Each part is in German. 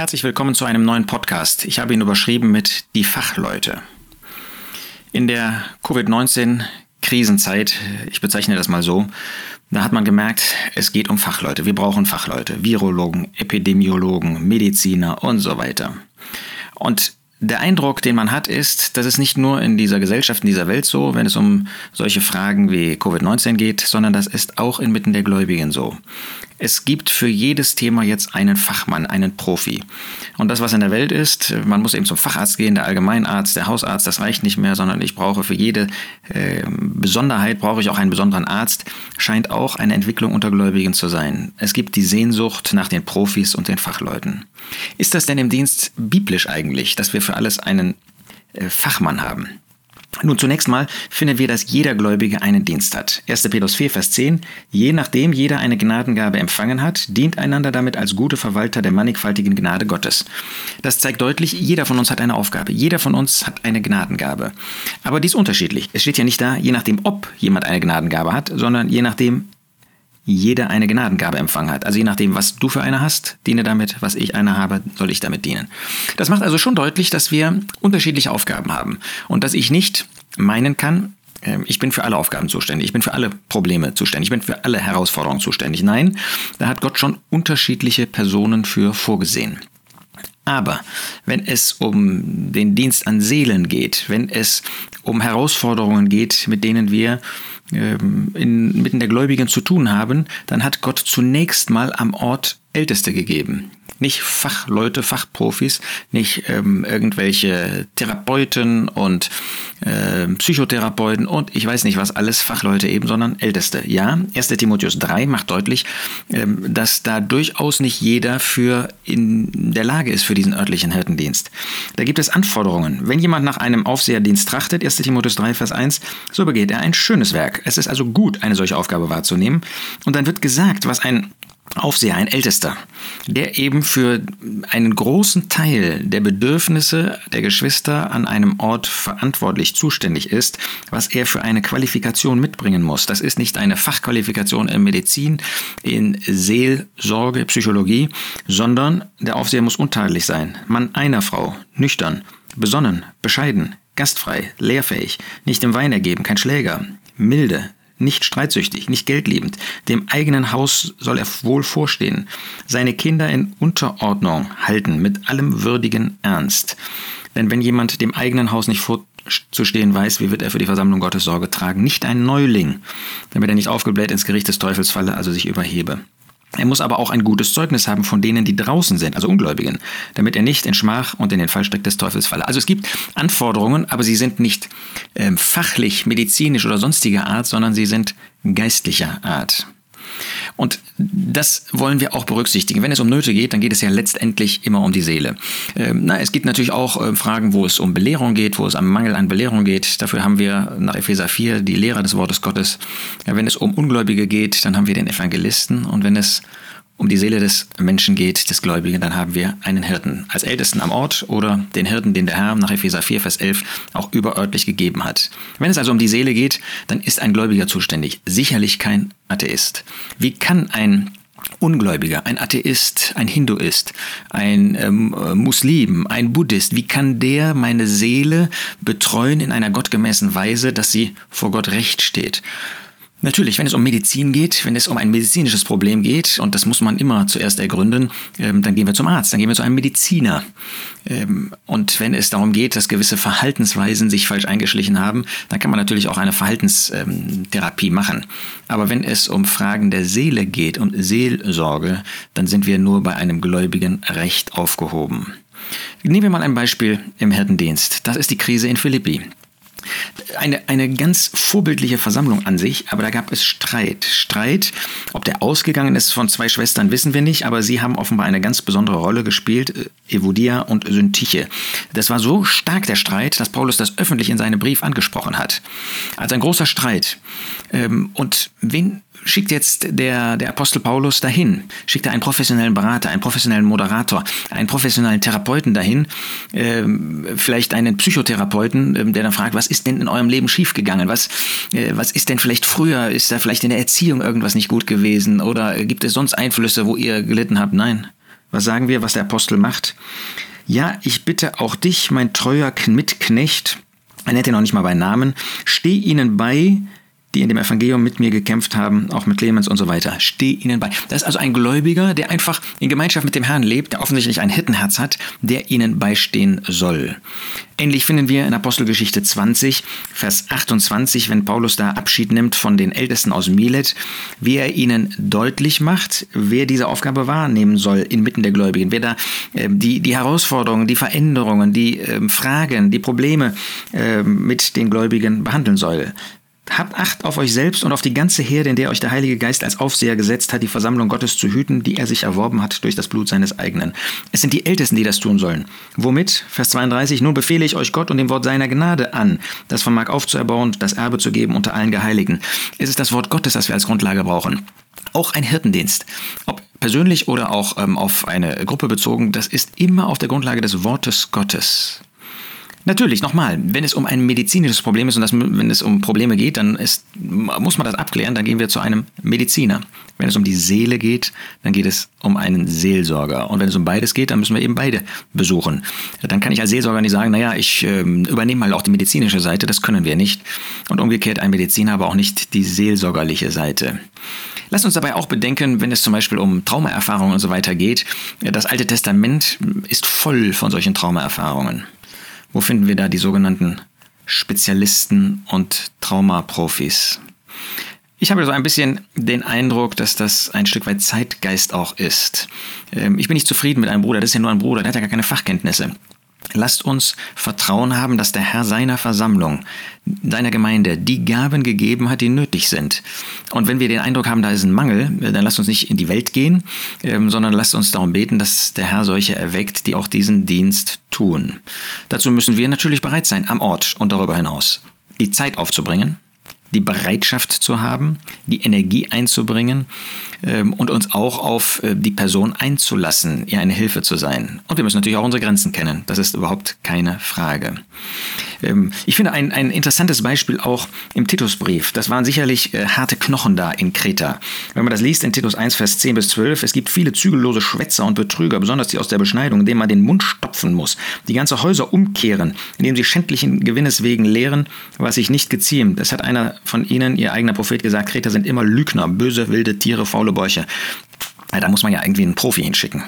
Herzlich willkommen zu einem neuen Podcast. Ich habe ihn überschrieben mit Die Fachleute. In der Covid-19-Krisenzeit, ich bezeichne das mal so, da hat man gemerkt, es geht um Fachleute. Wir brauchen Fachleute, Virologen, Epidemiologen, Mediziner und so weiter. Und der Eindruck, den man hat, ist, dass es nicht nur in dieser Gesellschaft, in dieser Welt so, wenn es um solche Fragen wie Covid-19 geht, sondern das ist auch inmitten der Gläubigen so. Es gibt für jedes Thema jetzt einen Fachmann, einen Profi. Und das, was in der Welt ist, man muss eben zum Facharzt gehen, der Allgemeinarzt, der Hausarzt, das reicht nicht mehr, sondern ich brauche für jede äh, Besonderheit, brauche ich auch einen besonderen Arzt, scheint auch eine Entwicklung unter Gläubigen zu sein. Es gibt die Sehnsucht nach den Profis und den Fachleuten. Ist das denn im Dienst biblisch eigentlich, dass wir für alles einen äh, Fachmann haben? Nun, zunächst mal finden wir, dass jeder Gläubige einen Dienst hat. 1. Petrus 4, Vers 10. Je nachdem jeder eine Gnadengabe empfangen hat, dient einander damit als gute Verwalter der mannigfaltigen Gnade Gottes. Das zeigt deutlich, jeder von uns hat eine Aufgabe. Jeder von uns hat eine Gnadengabe. Aber die ist unterschiedlich. Es steht ja nicht da, je nachdem, ob jemand eine Gnadengabe hat, sondern je nachdem, jeder eine Gnadengabe empfangen hat. Also je nachdem, was du für eine hast, diene damit, was ich eine habe, soll ich damit dienen. Das macht also schon deutlich, dass wir unterschiedliche Aufgaben haben und dass ich nicht meinen kann, ähm, ich bin für alle Aufgaben zuständig, ich bin für alle Probleme zuständig, ich bin für alle Herausforderungen zuständig. Nein, da hat Gott schon unterschiedliche Personen für vorgesehen. Aber wenn es um den Dienst an Seelen geht, wenn es um Herausforderungen geht, mit denen wir ähm, inmitten der Gläubigen zu tun haben, dann hat Gott zunächst mal am Ort Älteste gegeben nicht Fachleute, Fachprofis, nicht ähm, irgendwelche Therapeuten und äh, Psychotherapeuten und ich weiß nicht was alles Fachleute eben, sondern Älteste. Ja, 1. Timotheus 3 macht deutlich, ähm, dass da durchaus nicht jeder für in der Lage ist für diesen örtlichen Hirtendienst. Da gibt es Anforderungen. Wenn jemand nach einem Aufseherdienst trachtet, 1. Timotheus 3, Vers 1, so begeht er ein schönes Werk. Es ist also gut, eine solche Aufgabe wahrzunehmen. Und dann wird gesagt, was ein Aufseher, ein Ältester, der eben für einen großen Teil der Bedürfnisse der Geschwister an einem Ort verantwortlich zuständig ist, was er für eine Qualifikation mitbringen muss. Das ist nicht eine Fachqualifikation in Medizin, in Seelsorge, Psychologie, sondern der Aufseher muss untadelig sein. Mann einer Frau, nüchtern, besonnen, bescheiden, gastfrei, lehrfähig, nicht im Wein ergeben, kein Schläger, milde, nicht streitsüchtig, nicht geldliebend. Dem eigenen Haus soll er wohl vorstehen, seine Kinder in Unterordnung halten, mit allem würdigen Ernst. Denn wenn jemand dem eigenen Haus nicht vorzustehen weiß, wie wird er für die Versammlung Gottes Sorge tragen? Nicht ein Neuling, damit er nicht aufgebläht ins Gericht des Teufels falle, also sich überhebe. Er muss aber auch ein gutes Zeugnis haben von denen, die draußen sind, also Ungläubigen, damit er nicht in Schmach und in den Fallstrick des Teufels falle. Also es gibt Anforderungen, aber sie sind nicht äh, fachlich, medizinisch oder sonstiger Art, sondern sie sind geistlicher Art. Und das wollen wir auch berücksichtigen. Wenn es um Nöte geht, dann geht es ja letztendlich immer um die Seele. Ähm, na, es gibt natürlich auch äh, Fragen, wo es um Belehrung geht, wo es am Mangel an Belehrung geht. Dafür haben wir nach Epheser 4 die Lehrer des Wortes Gottes. Wenn es um Ungläubige geht, dann haben wir den Evangelisten. Und wenn es um die Seele des Menschen geht, des Gläubigen, dann haben wir einen Hirten als Ältesten am Ort oder den Hirten, den der Herr nach Epheser 4, Vers 11 auch überörtlich gegeben hat. Wenn es also um die Seele geht, dann ist ein Gläubiger zuständig, sicherlich kein Atheist. Wie kann ein Ungläubiger, ein Atheist, ein Hinduist, ein ähm, Muslim, ein Buddhist, wie kann der meine Seele betreuen in einer gottgemäßen Weise, dass sie vor Gott recht steht? Natürlich, wenn es um Medizin geht, wenn es um ein medizinisches Problem geht, und das muss man immer zuerst ergründen, ähm, dann gehen wir zum Arzt, dann gehen wir zu einem Mediziner. Ähm, und wenn es darum geht, dass gewisse Verhaltensweisen sich falsch eingeschlichen haben, dann kann man natürlich auch eine Verhaltenstherapie machen. Aber wenn es um Fragen der Seele geht, um Seelsorge, dann sind wir nur bei einem Gläubigen recht aufgehoben. Nehmen wir mal ein Beispiel im Hirtendienst. Das ist die Krise in Philippi. Eine, eine ganz vorbildliche Versammlung an sich, aber da gab es Streit. Streit, ob der ausgegangen ist von zwei Schwestern, wissen wir nicht, aber sie haben offenbar eine ganz besondere Rolle gespielt, äh, Evodia und Syntyche. Das war so stark der Streit, dass Paulus das öffentlich in seinem Brief angesprochen hat. Also ein großer Streit. Ähm, und wen schickt jetzt der, der Apostel Paulus dahin? Schickt er einen professionellen Berater, einen professionellen Moderator, einen professionellen Therapeuten dahin, ähm, vielleicht einen Psychotherapeuten, ähm, der dann fragt, was ist denn in eurem Leben schiefgegangen? Was, äh, was ist denn vielleicht früher? Ist da vielleicht in der Erziehung irgendwas nicht gut gewesen? Oder gibt es sonst Einflüsse, wo ihr gelitten habt? Nein. Was sagen wir, was der Apostel macht? Ja, ich bitte auch dich, mein treuer Mitknecht, er nennt ihn noch nicht mal bei Namen, steh ihnen bei, die in dem Evangelium mit mir gekämpft haben, auch mit Clemens und so weiter. Steh ihnen bei. Das ist also ein Gläubiger, der einfach in Gemeinschaft mit dem Herrn lebt, der offensichtlich ein Hittenherz hat, der ihnen beistehen soll. Ähnlich finden wir in Apostelgeschichte 20, Vers 28, wenn Paulus da Abschied nimmt von den Ältesten aus Milet, wie er ihnen deutlich macht, wer diese Aufgabe wahrnehmen soll inmitten der Gläubigen, wer da äh, die, die Herausforderungen, die Veränderungen, die äh, Fragen, die Probleme äh, mit den Gläubigen behandeln soll. Habt Acht auf euch selbst und auf die ganze Herde, in der euch der Heilige Geist als Aufseher gesetzt hat, die Versammlung Gottes zu hüten, die er sich erworben hat durch das Blut seines eigenen. Es sind die Ältesten, die das tun sollen. Womit? Vers 32, nun befehle ich euch Gott und dem Wort seiner Gnade an, das vermag aufzuerbauen das Erbe zu geben unter allen Geheiligten. Es ist das Wort Gottes, das wir als Grundlage brauchen. Auch ein Hirtendienst, ob persönlich oder auch ähm, auf eine Gruppe bezogen, das ist immer auf der Grundlage des Wortes Gottes. Natürlich, nochmal, wenn es um ein medizinisches Problem ist und das, wenn es um Probleme geht, dann ist, muss man das abklären, dann gehen wir zu einem Mediziner. Wenn es um die Seele geht, dann geht es um einen Seelsorger. Und wenn es um beides geht, dann müssen wir eben beide besuchen. Dann kann ich als Seelsorger nicht sagen, naja, ich äh, übernehme mal auch die medizinische Seite, das können wir nicht. Und umgekehrt ein Mediziner aber auch nicht die seelsorgerliche Seite. Lasst uns dabei auch bedenken, wenn es zum Beispiel um Traumaerfahrungen und so weiter geht, das Alte Testament ist voll von solchen Traumaerfahrungen. Wo finden wir da die sogenannten Spezialisten und Traumaprofis? Ich habe so ein bisschen den Eindruck, dass das ein Stück weit Zeitgeist auch ist. Ähm, ich bin nicht zufrieden mit einem Bruder, das ist ja nur ein Bruder, der hat ja gar keine Fachkenntnisse. Lasst uns Vertrauen haben, dass der Herr seiner Versammlung, seiner Gemeinde die Gaben gegeben hat, die nötig sind. Und wenn wir den Eindruck haben, da ist ein Mangel, dann lasst uns nicht in die Welt gehen, ähm, sondern lasst uns darum beten, dass der Herr solche erweckt, die auch diesen Dienst tun. Dazu müssen wir natürlich bereit sein, am Ort und darüber hinaus, die Zeit aufzubringen, die Bereitschaft zu haben, die Energie einzubringen ähm, und uns auch auf äh, die Person einzulassen, ihr eine Hilfe zu sein. Und wir müssen natürlich auch unsere Grenzen kennen. Das ist überhaupt keine Frage. Ähm, ich finde ein, ein interessantes Beispiel auch im Titusbrief. Das waren sicherlich äh, harte Knochen da in Kreta. Wenn man das liest in Titus 1, Vers 10 bis 12, es gibt viele zügellose Schwätzer und Betrüger, besonders die aus der Beschneidung, denen man den Mund stopfen muss, die ganze Häuser umkehren, indem sie schändlichen Gewinnes wegen lehren, was sich nicht geziemt. Das hat einer von ihnen, ihr eigener Prophet, gesagt, Kreter sind immer Lügner, böse, wilde Tiere, faule Bäuche. Da muss man ja irgendwie einen Profi hinschicken.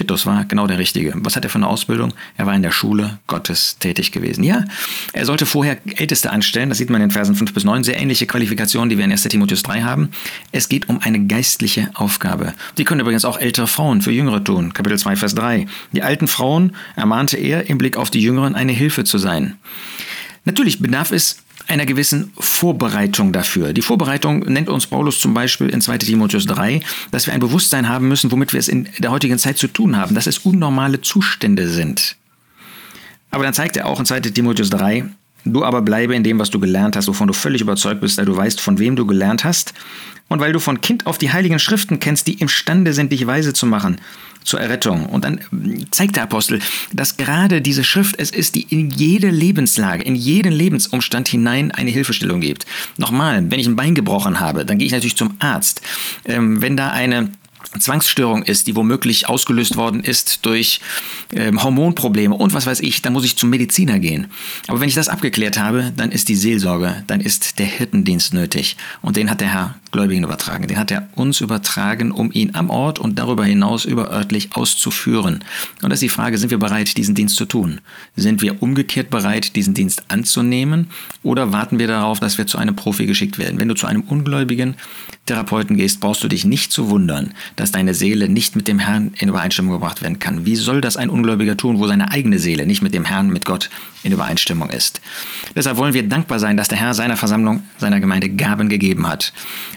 Titus war genau der Richtige. Was hat er für eine Ausbildung? Er war in der Schule Gottes tätig gewesen. Ja, er sollte vorher Älteste anstellen. Das sieht man in den Versen 5 bis 9. Sehr ähnliche Qualifikationen, die wir in 1. Timotheus 3 haben. Es geht um eine geistliche Aufgabe. Die können übrigens auch ältere Frauen für Jüngere tun. Kapitel 2, Vers 3. Die alten Frauen ermahnte er, im Blick auf die Jüngeren eine Hilfe zu sein. Natürlich bedarf es einer gewissen Vorbereitung dafür. Die Vorbereitung nennt uns Paulus zum Beispiel in 2 Timotheus 3, dass wir ein Bewusstsein haben müssen, womit wir es in der heutigen Zeit zu tun haben, dass es unnormale Zustände sind. Aber dann zeigt er auch in 2 Timotheus 3, Du aber bleibe in dem, was du gelernt hast, wovon du völlig überzeugt bist, da du weißt, von wem du gelernt hast, und weil du von Kind auf die heiligen Schriften kennst, die imstande sind, dich weise zu machen zur Errettung. Und dann zeigt der Apostel, dass gerade diese Schrift es ist, die in jede Lebenslage, in jeden Lebensumstand hinein eine Hilfestellung gibt. Nochmal, wenn ich ein Bein gebrochen habe, dann gehe ich natürlich zum Arzt. Ähm, wenn da eine Zwangsstörung ist, die womöglich ausgelöst worden ist durch ähm, Hormonprobleme und was weiß ich, dann muss ich zum Mediziner gehen. Aber wenn ich das abgeklärt habe, dann ist die Seelsorge, dann ist der Hirtendienst nötig. Und den hat der Herr Gläubigen übertragen. Den hat er uns übertragen, um ihn am Ort und darüber hinaus überörtlich auszuführen. Und das ist die Frage, sind wir bereit, diesen Dienst zu tun? Sind wir umgekehrt bereit, diesen Dienst anzunehmen? Oder warten wir darauf, dass wir zu einem Profi geschickt werden? Wenn du zu einem ungläubigen Therapeuten gehst, brauchst du dich nicht zu wundern, dass deine Seele nicht mit dem Herrn in Übereinstimmung gebracht werden kann. Wie soll das ein Ungläubiger tun, wo seine eigene Seele nicht mit dem Herrn, mit Gott in Übereinstimmung ist? Deshalb wollen wir dankbar sein, dass der Herr seiner Versammlung, seiner Gemeinde Gaben gegeben hat.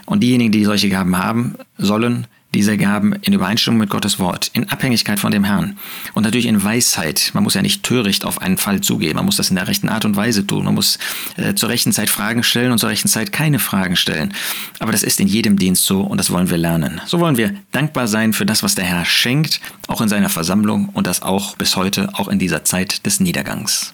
Und diejenigen, die solche Gaben haben, sollen diese Gaben in Übereinstimmung mit Gottes Wort, in Abhängigkeit von dem Herrn und natürlich in Weisheit. Man muss ja nicht töricht auf einen Fall zugehen, man muss das in der rechten Art und Weise tun. Man muss äh, zur rechten Zeit Fragen stellen und zur rechten Zeit keine Fragen stellen. Aber das ist in jedem Dienst so und das wollen wir lernen. So wollen wir dankbar sein für das, was der Herr schenkt, auch in seiner Versammlung und das auch bis heute, auch in dieser Zeit des Niedergangs.